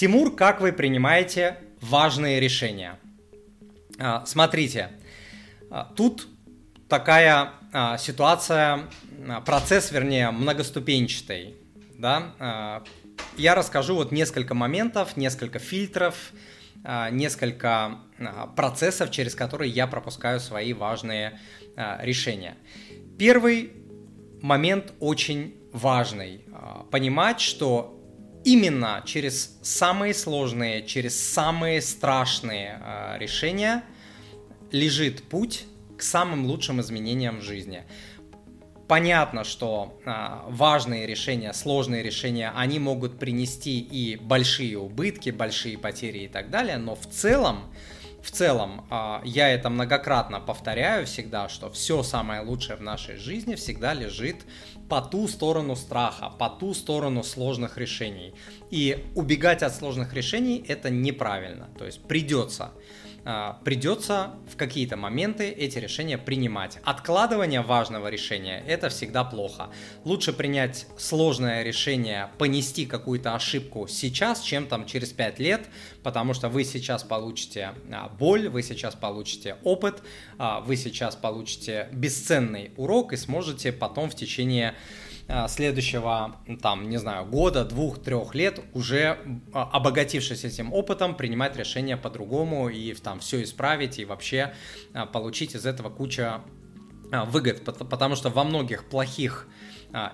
Тимур, как вы принимаете важные решения? А, смотрите, а, тут такая а, ситуация, процесс, вернее, многоступенчатый. Да? Я расскажу вот несколько моментов, несколько фильтров, несколько процессов, через которые я пропускаю свои важные решения. Первый момент очень важный. Понимать, что именно через самые сложные, через самые страшные э, решения лежит путь к самым лучшим изменениям в жизни. Понятно, что э, важные решения, сложные решения, они могут принести и большие убытки, большие потери и так далее, но в целом в целом, а, я это многократно повторяю всегда, что все самое лучшее в нашей жизни всегда лежит по ту сторону страха, по ту сторону сложных решений. И убегать от сложных решений это неправильно. То есть придется придется в какие-то моменты эти решения принимать. Откладывание важного решения – это всегда плохо. Лучше принять сложное решение, понести какую-то ошибку сейчас, чем там через 5 лет, потому что вы сейчас получите а, боль, вы сейчас получите опыт, а, вы сейчас получите бесценный урок и сможете потом в течение следующего, там, не знаю, года, двух, трех лет, уже а, обогатившись этим опытом, принимать решения по-другому и там все исправить и вообще а, получить из этого куча выгод, потому что во многих плохих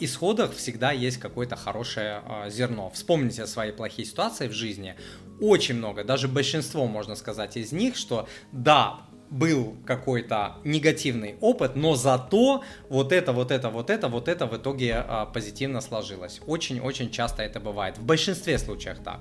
исходах всегда есть какое-то хорошее зерно. Вспомните свои плохие ситуации в жизни. Очень много, даже большинство, можно сказать, из них, что да, был какой-то негативный опыт, но зато вот это, вот это, вот это, вот это в итоге а, позитивно сложилось. Очень-очень часто это бывает. В большинстве случаев так.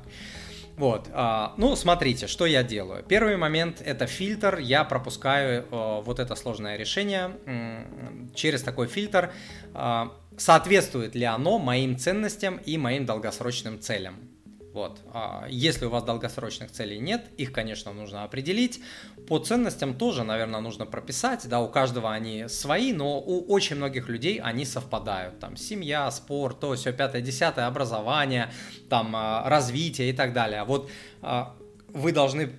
Вот, а, ну, смотрите, что я делаю. Первый момент это фильтр. Я пропускаю а, вот это сложное решение м- через такой фильтр. А, соответствует ли оно моим ценностям и моим долгосрочным целям? Вот. А если у вас долгосрочных целей нет, их, конечно, нужно определить. По ценностям тоже, наверное, нужно прописать. Да, у каждого они свои, но у очень многих людей они совпадают. Там семья, спорт, то все пятое, десятое, образование, там а, развитие и так далее. Вот а, вы должны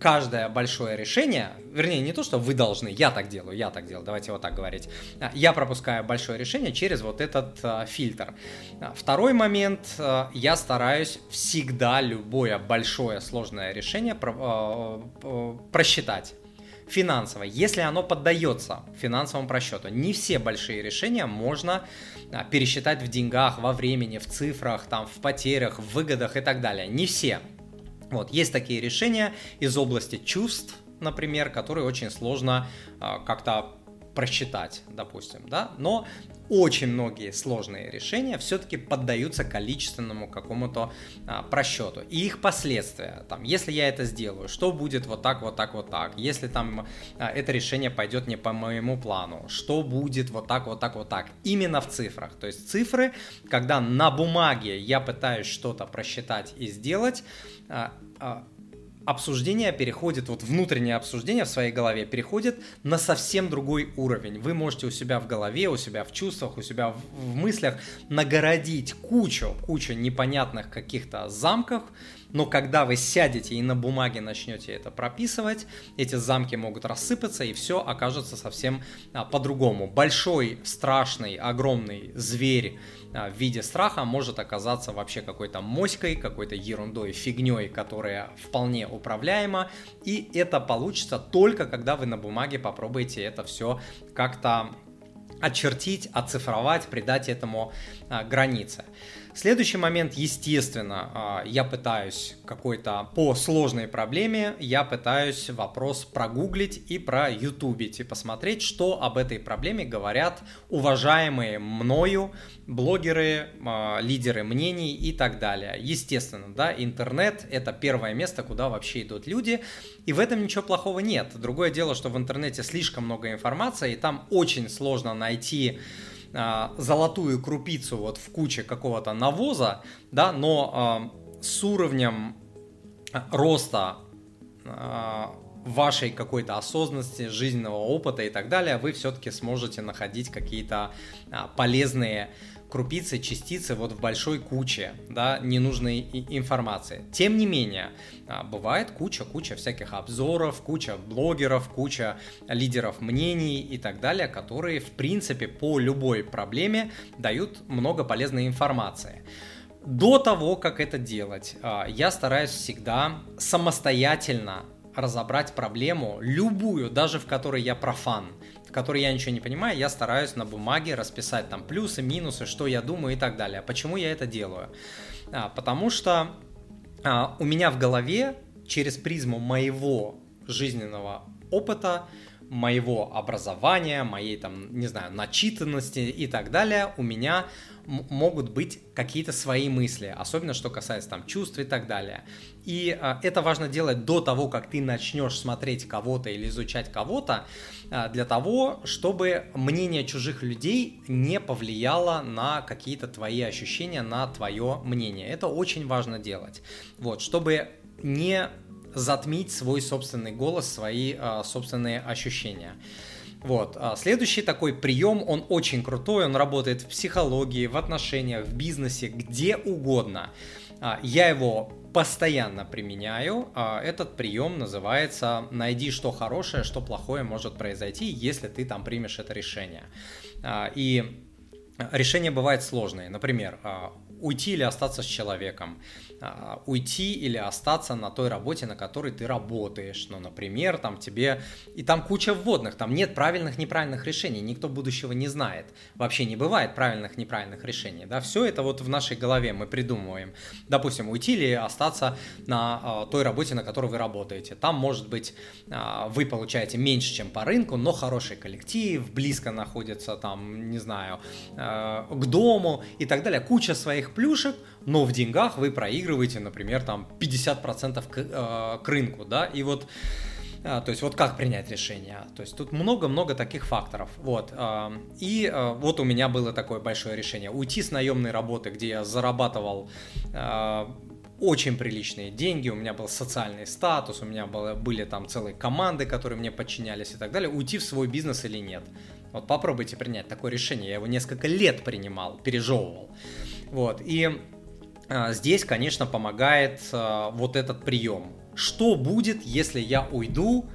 каждое большое решение, вернее, не то, что вы должны, я так делаю, я так делаю, давайте вот так говорить, а, я пропускаю большое решение через вот этот а, фильтр. А, второй момент, а, я стараюсь всегда любое большое сложное решение про, а, просчитать финансово, если оно поддается финансовому просчету. Не все большие решения можно пересчитать в деньгах, во времени, в цифрах, там, в потерях, в выгодах и так далее. Не все. Вот, есть такие решения из области чувств, например, которые очень сложно а, как-то просчитать, допустим, да, но очень многие сложные решения все-таки поддаются количественному какому-то а, просчету и их последствия. Там, если я это сделаю, что будет вот так, вот так, вот так? Если там а, это решение пойдет не по моему плану, что будет вот так, вот так, вот так? Именно в цифрах. То есть цифры, когда на бумаге я пытаюсь что-то просчитать и сделать, а, а, обсуждение переходит, вот внутреннее обсуждение в своей голове переходит на совсем другой уровень. Вы можете у себя в голове, у себя в чувствах, у себя в, в мыслях нагородить кучу, кучу непонятных каких-то замков, но когда вы сядете и на бумаге начнете это прописывать, эти замки могут рассыпаться и все окажется совсем а, по-другому. Большой, страшный, огромный зверь а, в виде страха может оказаться вообще какой-то моськой, какой-то ерундой, фигней, которая вполне управляема. И это получится только когда вы на бумаге попробуете это все как-то очертить, оцифровать, придать этому а, границы. Следующий момент, естественно, а, я пытаюсь какой-то по сложной проблеме, я пытаюсь вопрос прогуглить и про ютубить и посмотреть, что об этой проблеме говорят уважаемые мною блогеры, а, лидеры мнений и так далее. Естественно, да, интернет это первое место, куда вообще идут люди, и в этом ничего плохого нет. Другое дело, что в интернете слишком много информации, и там очень сложно найти а, золотую крупицу вот в куче какого-то навоза, да, но а, с уровнем роста а, вашей какой-то осознанности, жизненного опыта и так далее, вы все-таки сможете находить какие-то полезные крупицы, частицы вот в большой куче, да, ненужной информации. Тем не менее, а, бывает куча-куча всяких обзоров, куча блогеров, куча лидеров мнений и так далее, которые, в принципе, по любой проблеме дают много полезной информации. До того, как это делать, а, я стараюсь всегда самостоятельно разобрать проблему, любую, даже в которой я профан, в которой я ничего не понимаю, я стараюсь на бумаге расписать там плюсы, минусы, что я думаю и так далее. Почему я это делаю? А, потому что а, у меня в голове через призму моего жизненного опыта моего образования, моей там, не знаю, начитанности и так далее, у меня могут быть какие-то свои мысли, особенно что касается там чувств и так далее. И а, это важно делать до того, как ты начнешь смотреть кого-то или изучать кого-то, а, для того, чтобы мнение чужих людей не повлияло на какие-то твои ощущения, на твое мнение. Это очень важно делать. Вот, чтобы не затмить свой собственный голос, свои э, собственные ощущения. Вот. А следующий такой прием, он очень крутой, он работает в психологии, в отношениях, в бизнесе, где угодно. А, я его постоянно применяю. А, этот прием называется «найди, что хорошее, что плохое может произойти, если ты там примешь это решение». И решения бывают сложные. Например, уйти или остаться с человеком а, уйти или остаться на той работе, на которой ты работаешь. Ну, например, там тебе... И там куча вводных, там нет правильных, неправильных решений, никто будущего не знает. Вообще не бывает правильных, неправильных решений, да, все это вот в нашей голове мы придумываем. Допустим, уйти или остаться на а, той работе, на которой вы работаете. Там, может быть, а, вы получаете меньше, чем по рынку, но хороший коллектив, близко находится там, не знаю, а, к дому и так далее. Куча своих плюшек, но в деньгах вы проигрываете, например, там 50% к, э, к рынку, да, и вот э, то есть вот как принять решение. То есть тут много-много таких факторов. Вот. Э, и э, вот у меня было такое большое решение. Уйти с наемной работы, где я зарабатывал очень приличные деньги, у меня был социальный статус, у меня было, были там целые команды, которые мне подчинялись и так далее. Уйти в свой бизнес или нет. Вот попробуйте принять такое решение. Я его несколько лет принимал, пережевывал. Вот. И а, здесь, конечно, помогает а, вот этот прием. Что будет, если я уйду?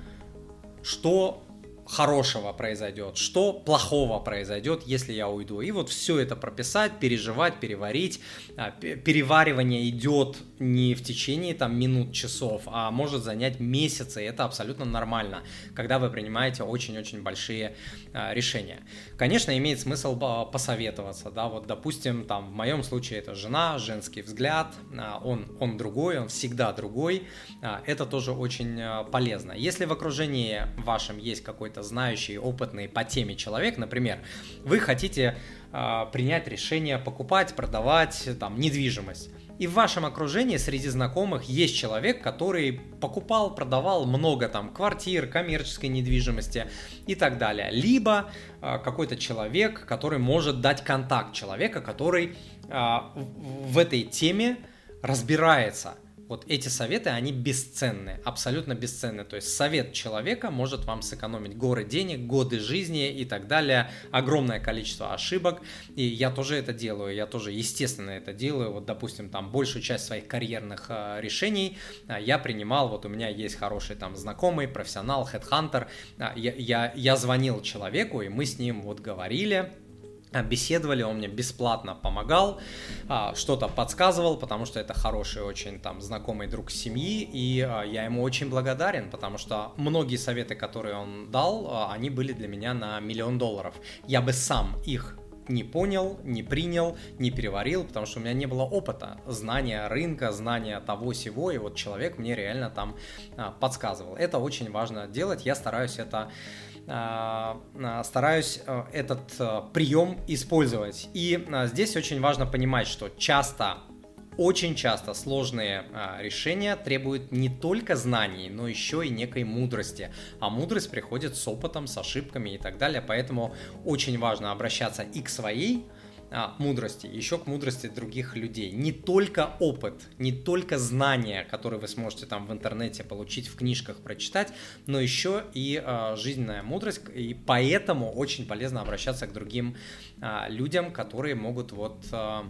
Что хорошего произойдет, что плохого произойдет, если я уйду. И вот все это прописать, переживать, переварить. А, переваривание идет не в течение там минут, часов, а может занять месяцы. И это абсолютно нормально, когда вы принимаете очень-очень большие а, решения. Конечно, имеет смысл посоветоваться, да, вот, допустим, там в моем случае это жена, женский взгляд, а, он, он другой, он всегда другой. Это тоже очень полезно. Если в окружении вашем есть какой-то какой-то знающий, опытный по теме человек, например, вы хотите э, принять решение покупать, продавать там недвижимость. И в вашем окружении среди знакомых есть человек, который покупал, продавал много там квартир, коммерческой недвижимости и так далее. Либо э, какой-то человек, который может дать контакт человека, который э, в этой теме разбирается вот эти советы, они бесценны, абсолютно бесценны. То есть совет человека может вам сэкономить горы денег, годы жизни и так далее, огромное количество ошибок. И я тоже это делаю, я тоже, естественно, это делаю. Вот, допустим, там большую часть своих карьерных э, решений э, я принимал, вот у меня есть хороший там знакомый, профессионал, хедхантер. Э, я, я, я звонил человеку, и мы с ним вот говорили, беседовали, он мне бесплатно помогал, а, что-то подсказывал, потому что это хороший очень там знакомый друг семьи, и а, я ему очень благодарен, потому что многие советы, которые он дал, они были для меня на миллион долларов. Я бы сам их не понял, не принял, не переварил, потому что у меня не было опыта, знания рынка, знания того всего, и вот человек мне реально там подсказывал. Это очень важно делать, я стараюсь это а, а, стараюсь э, этот э, прием использовать. И а, здесь очень важно понимать, что часто очень часто сложные а, решения требуют не только знаний, но еще и некой мудрости. А мудрость приходит с опытом, с ошибками и так далее. Поэтому очень важно обращаться и к своей а, мудрости, еще к мудрости других людей. Не только опыт, не только знания, которые вы сможете там в интернете получить, в книжках прочитать, но еще и а, жизненная мудрость. И поэтому очень полезно обращаться к другим а, людям, которые могут вот а,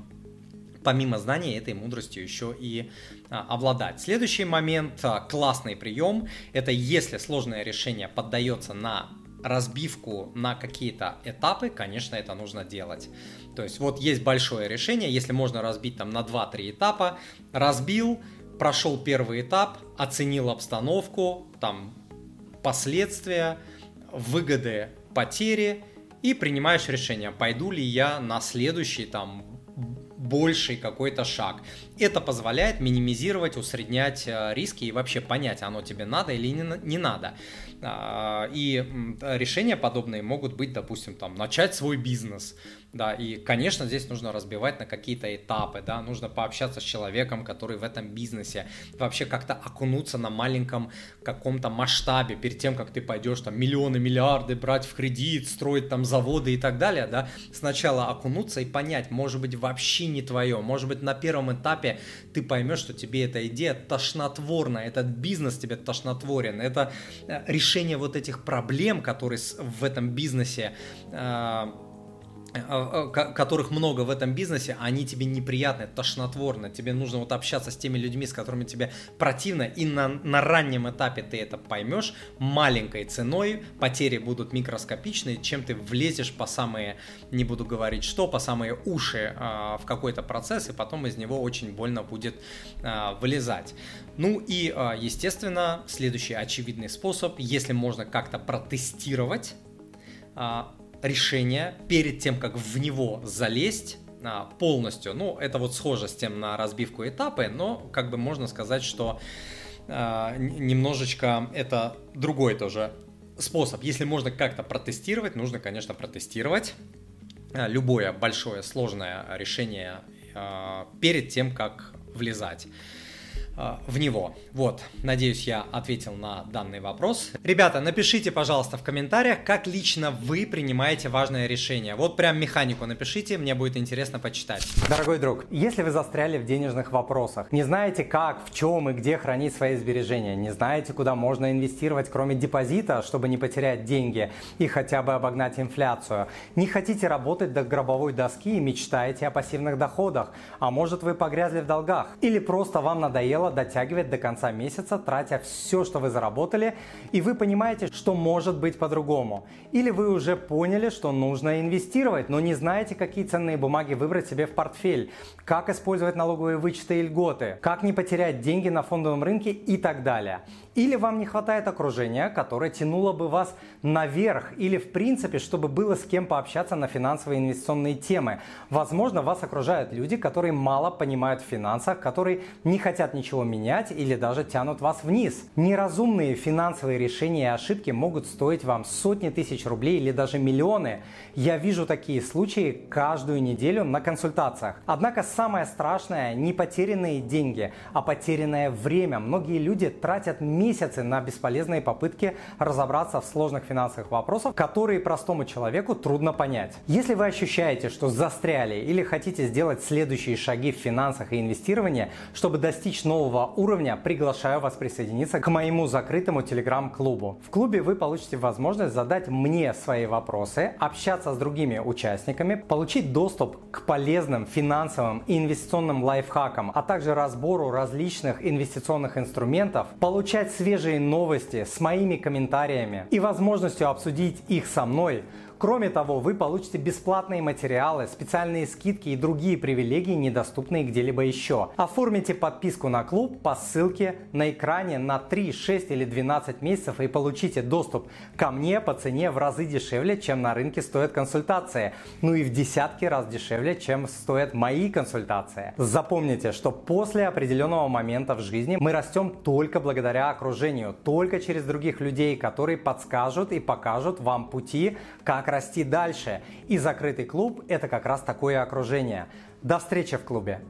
помимо знаний этой мудростью еще и а, обладать. Следующий момент, а, классный прием, это если сложное решение поддается на разбивку на какие-то этапы, конечно, это нужно делать. То есть вот есть большое решение, если можно разбить там на 2-3 этапа, разбил, прошел первый этап, оценил обстановку, там последствия, выгоды, потери и принимаешь решение, пойду ли я на следующий там больший какой-то шаг. Это позволяет минимизировать, усреднять э, риски и вообще понять, оно тебе надо или не, надо. А, и решения подобные могут быть, допустим, там, начать свой бизнес, да, и, конечно, здесь нужно разбивать на какие-то этапы, да, нужно пообщаться с человеком, который в этом бизнесе, вообще как-то окунуться на маленьком каком-то масштабе перед тем, как ты пойдешь там миллионы, миллиарды брать в кредит, строить там заводы и так далее, да, сначала окунуться и понять, может быть, вообще не твое, может быть, на первом этапе ты поймешь, что тебе эта идея тошнотворна, этот бизнес тебе тошнотворен, это э, решение вот этих проблем, которые в этом бизнесе э, которых много в этом бизнесе, они тебе неприятны, тошнотворны. Тебе нужно вот общаться с теми людьми, с которыми тебе противно, и на, на раннем этапе ты это поймешь маленькой ценой, потери будут микроскопичные, чем ты влезешь по самые, не буду говорить что, по самые уши э, в какой-то процесс, и потом из него очень больно будет э, вылезать. Ну и, э, естественно, следующий очевидный способ, если можно как-то протестировать, э, решение перед тем, как в него залезть а, полностью. Ну, это вот схоже с тем на разбивку этапы, но как бы можно сказать, что а, немножечко это другой тоже способ. Если можно как-то протестировать, нужно, конечно, протестировать а, любое большое сложное решение а, перед тем, как влезать. А, в него. Вот, надеюсь, я ответил на данный вопрос. Ребята, напишите, пожалуйста, в комментариях, как лично вы принимаете важное решение. Вот прям механику напишите, мне будет интересно почитать. Дорогой друг, если вы застряли в денежных вопросах, не знаете как, в чем и где хранить свои сбережения, не знаете, куда можно инвестировать, кроме депозита, чтобы не потерять деньги и хотя бы обогнать инфляцию, не хотите работать до гробовой доски и мечтаете о пассивных доходах, а может вы погрязли в долгах, или просто вам надоело дело дотягивать до конца месяца, тратя все, что вы заработали, и вы понимаете, что может быть по-другому. Или вы уже поняли, что нужно инвестировать, но не знаете, какие ценные бумаги выбрать себе в портфель, как использовать налоговые вычеты и льготы, как не потерять деньги на фондовом рынке и так далее. Или вам не хватает окружения, которое тянуло бы вас наверх, или в принципе, чтобы было с кем пообщаться на финансовые инвестиционные темы. Возможно, вас окружают люди, которые мало понимают в финансах, которые не хотят ничего менять или даже тянут вас вниз. Неразумные финансовые решения и ошибки могут стоить вам сотни тысяч рублей или даже миллионы. Я вижу такие случаи каждую неделю на консультациях. Однако самое страшное не потерянные деньги, а потерянное время. Многие люди тратят месяцы месяцы на бесполезные попытки разобраться в сложных финансовых вопросах, которые простому человеку трудно понять. Если вы ощущаете, что застряли или хотите сделать следующие шаги в финансах и инвестировании, чтобы достичь нового уровня, приглашаю вас присоединиться к моему закрытому телеграм-клубу. В клубе вы получите возможность задать мне свои вопросы, общаться с другими участниками, получить доступ к полезным финансовым и инвестиционным лайфхакам, а также разбору различных инвестиционных инструментов, получать свежие новости с моими комментариями и возможностью обсудить их со мной – Кроме того, вы получите бесплатные материалы, специальные скидки и другие привилегии, недоступные где-либо еще. Оформите подписку на клуб по ссылке на экране на 3, 6 или 12 месяцев и получите доступ ко мне по цене в разы дешевле, чем на рынке стоят консультации. Ну и в десятки раз дешевле, чем стоят мои консультации. Запомните, что после определенного момента в жизни мы растем только благодаря окружению, только через других людей, которые подскажут и покажут вам пути, как как расти дальше. И закрытый клуб – это как раз такое окружение. До встречи в клубе!